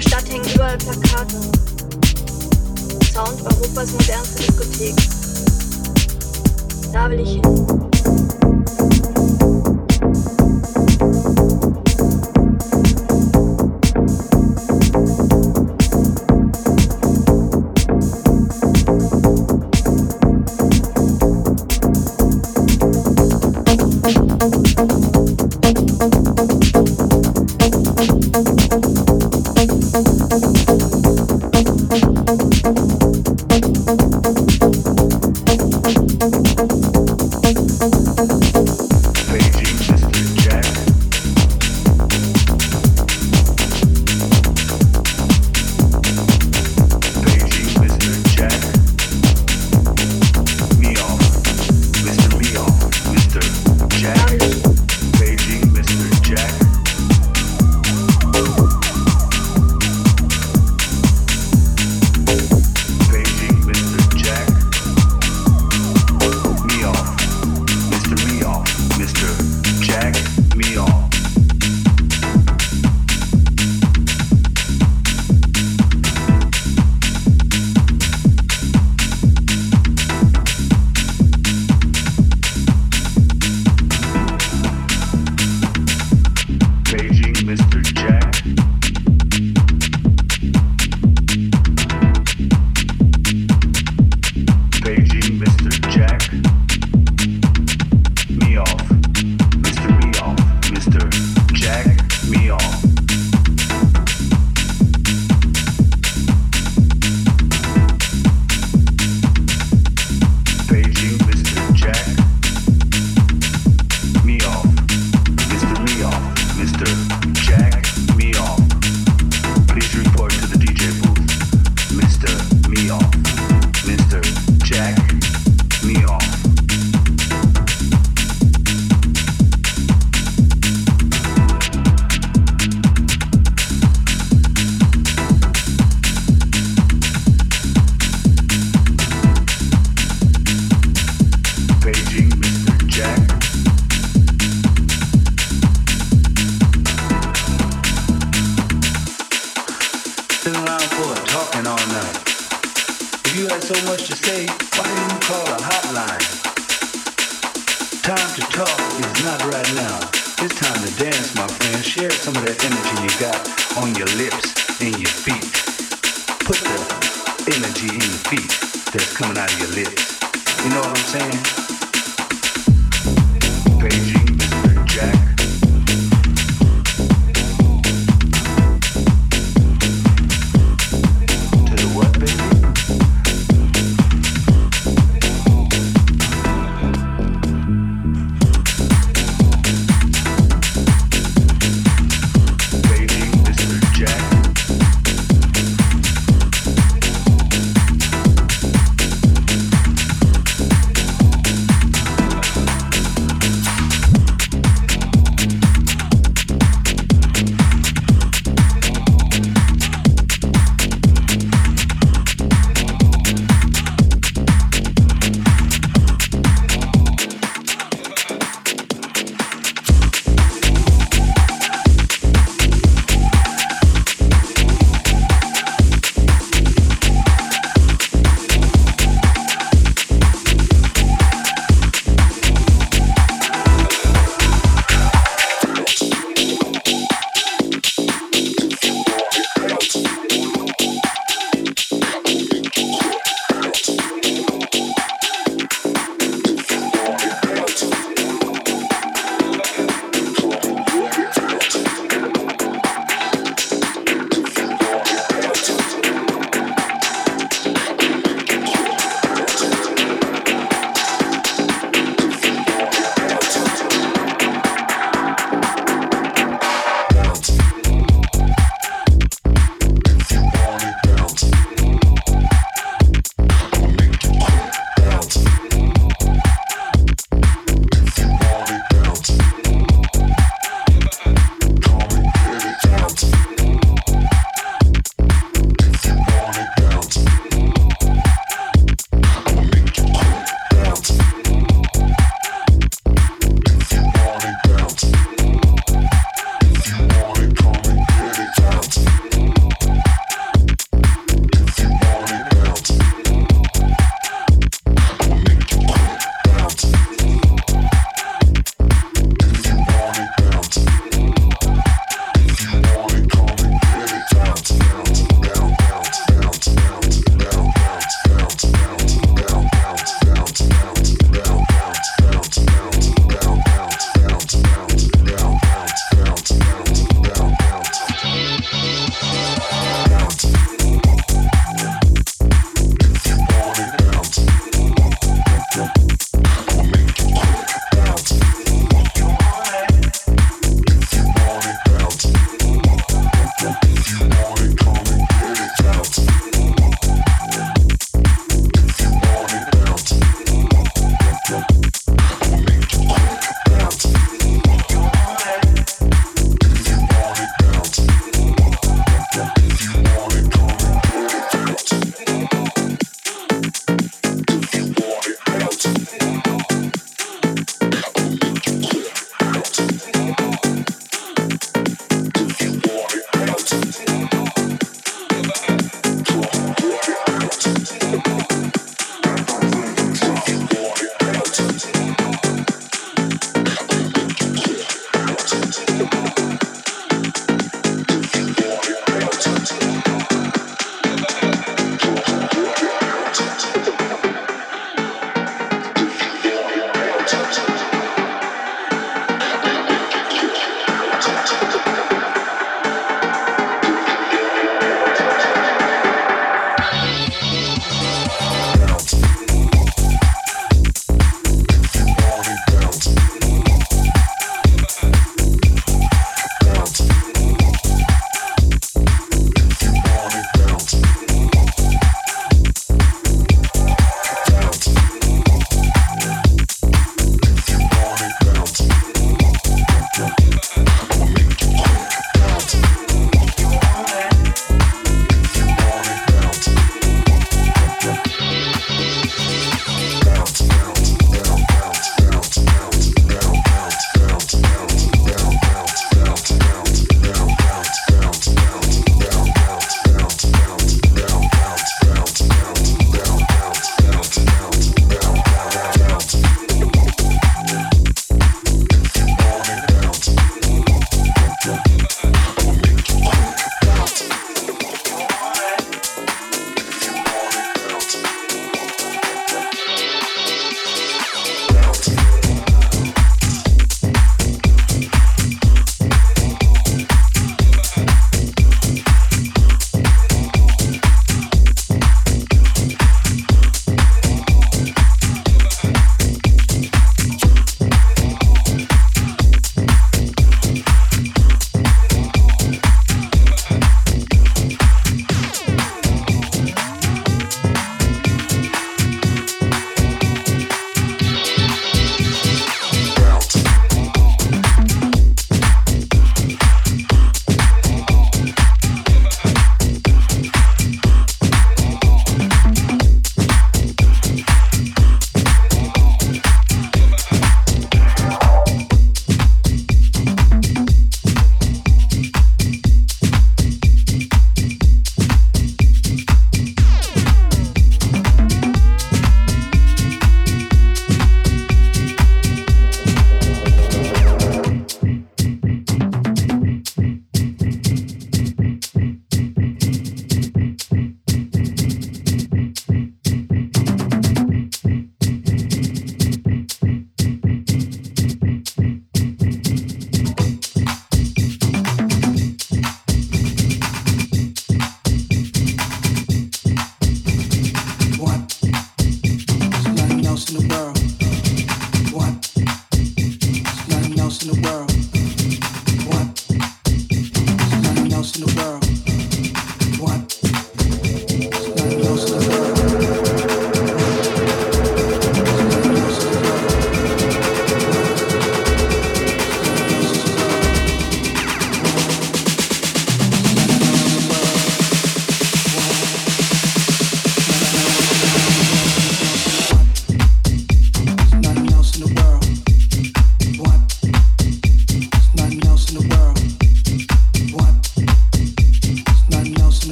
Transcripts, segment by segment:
der Stadt hängen überall Plakate. Sound Europas modernste Diskothek. Da will ich hin.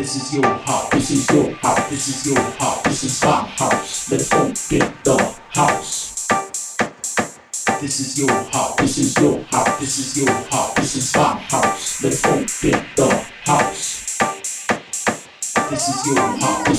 this is your house, this is your house, this is your house, this is my house. Let's open the house. This is your house, this is your house, this is your house, this is my house. Let's open the house. This is your house.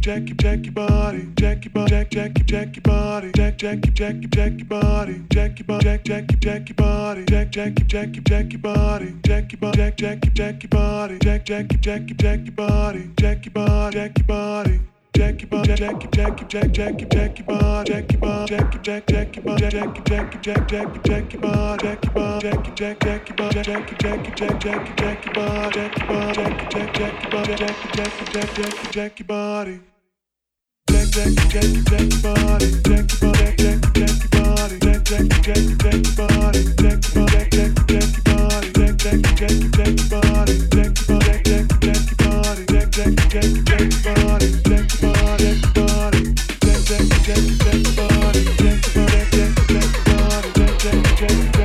Jackie, Jackie body, Jackie body, Jack, body, Jack, Jackie, Jackie body, body, Jack, Jackie, Jackie body, Jack, Jackie, Jackie body, Jackie body, Jack, Jackie, Jackie body, Jack, Jackie, Jackie, Jackie body, Jackie body, Jackie body. Jackie Bob, Jackie, Jackie, Jack, Jackie, Jackie Bob, Jackie Bob, Jackie, Jack, Jackie Bob, Jackie, Jackie, Jack, Jackie, Jackie Bob, Jackie Bob, Jackie, Jack, Jackie Bob, Jackie, Jackie, Jack, Jackie, Jackie Bob, Jackie Bob, Jackie, Jack, Jackie Bob, Jackie, Jackie, Jack, Jackie, Jackie Body. Body, Bob, Jack, Jackie, Body, Jack, Bob, Jack, Jackie, Jack, Jackie, Body, Bob, Jackie, Jackie Jack, Jackie, Jackie Body, Jack, Jack, Jack,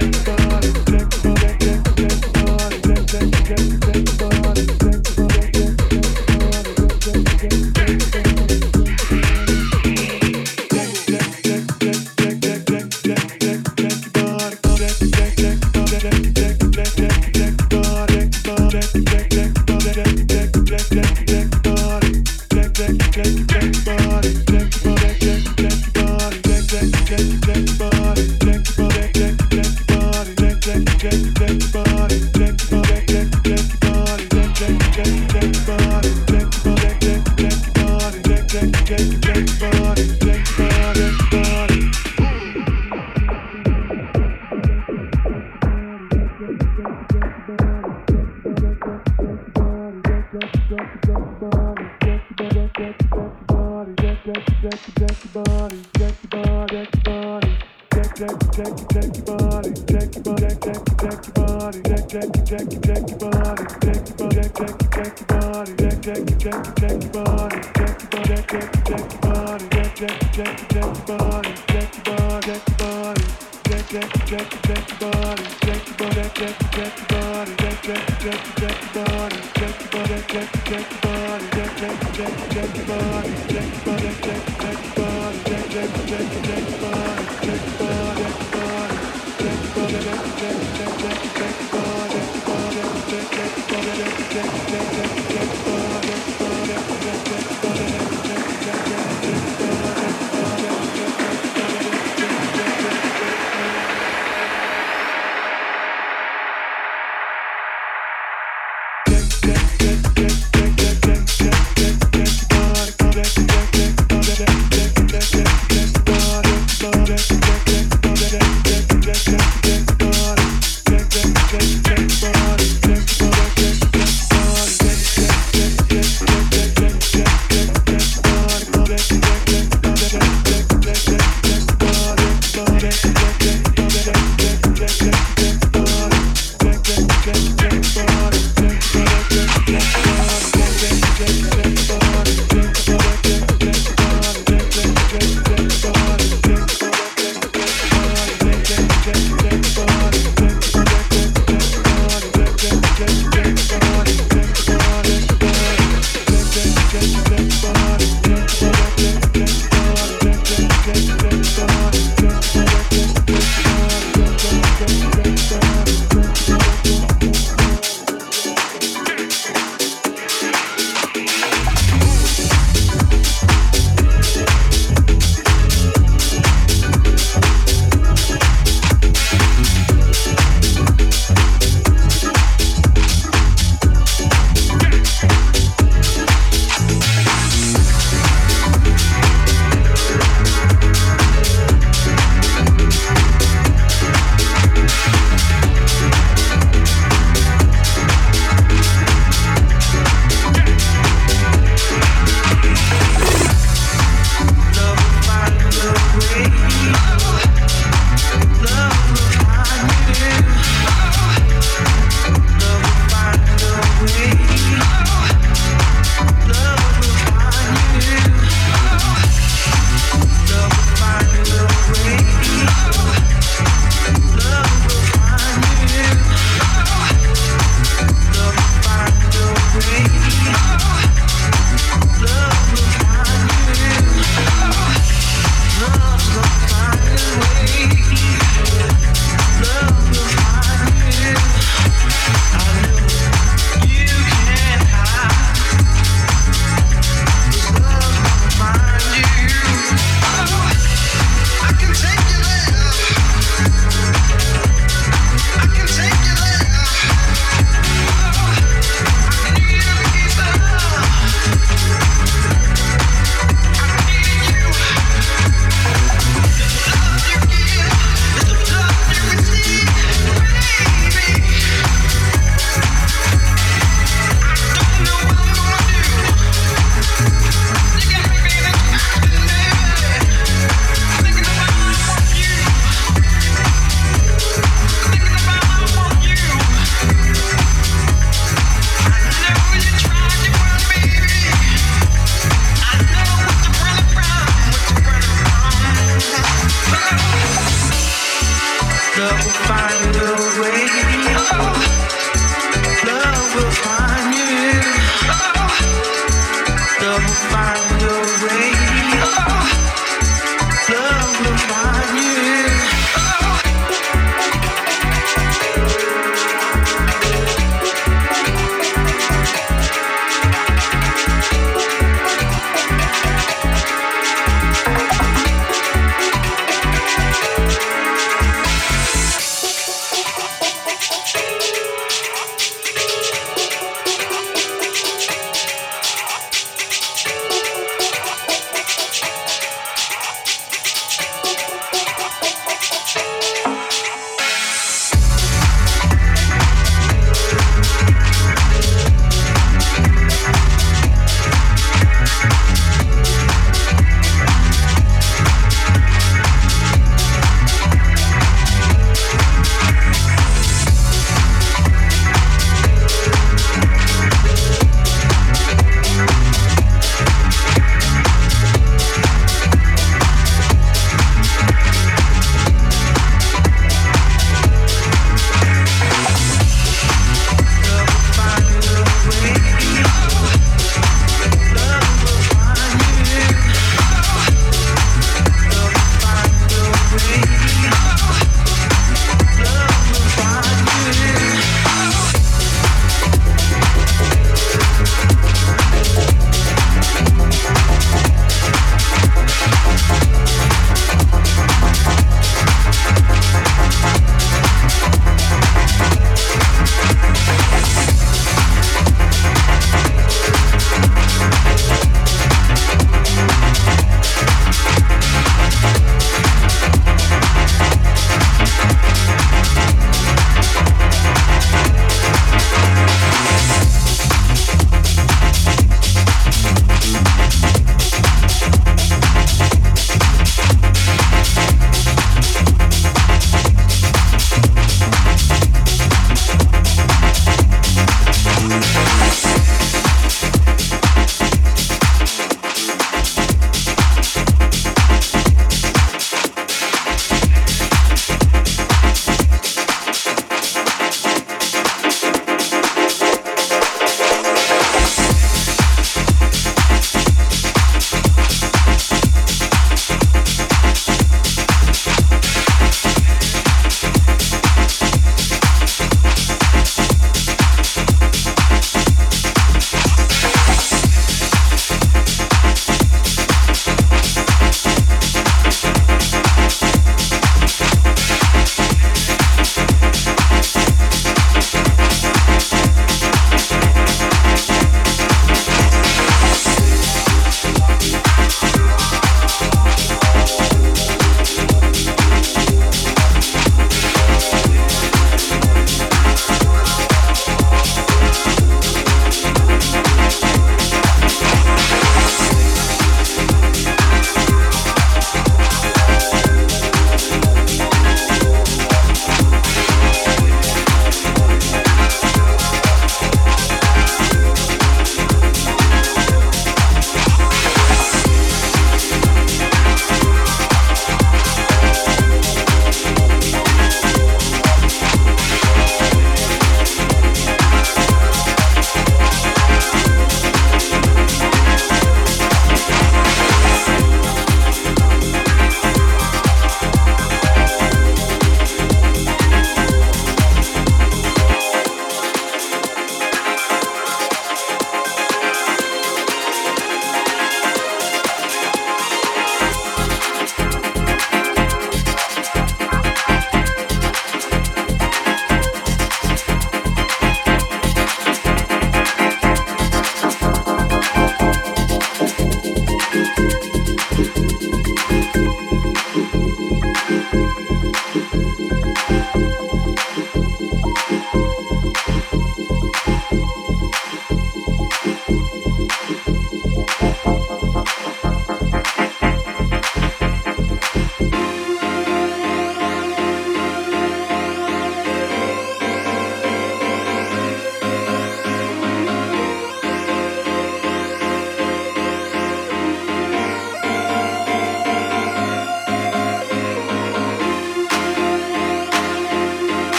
Jackie body,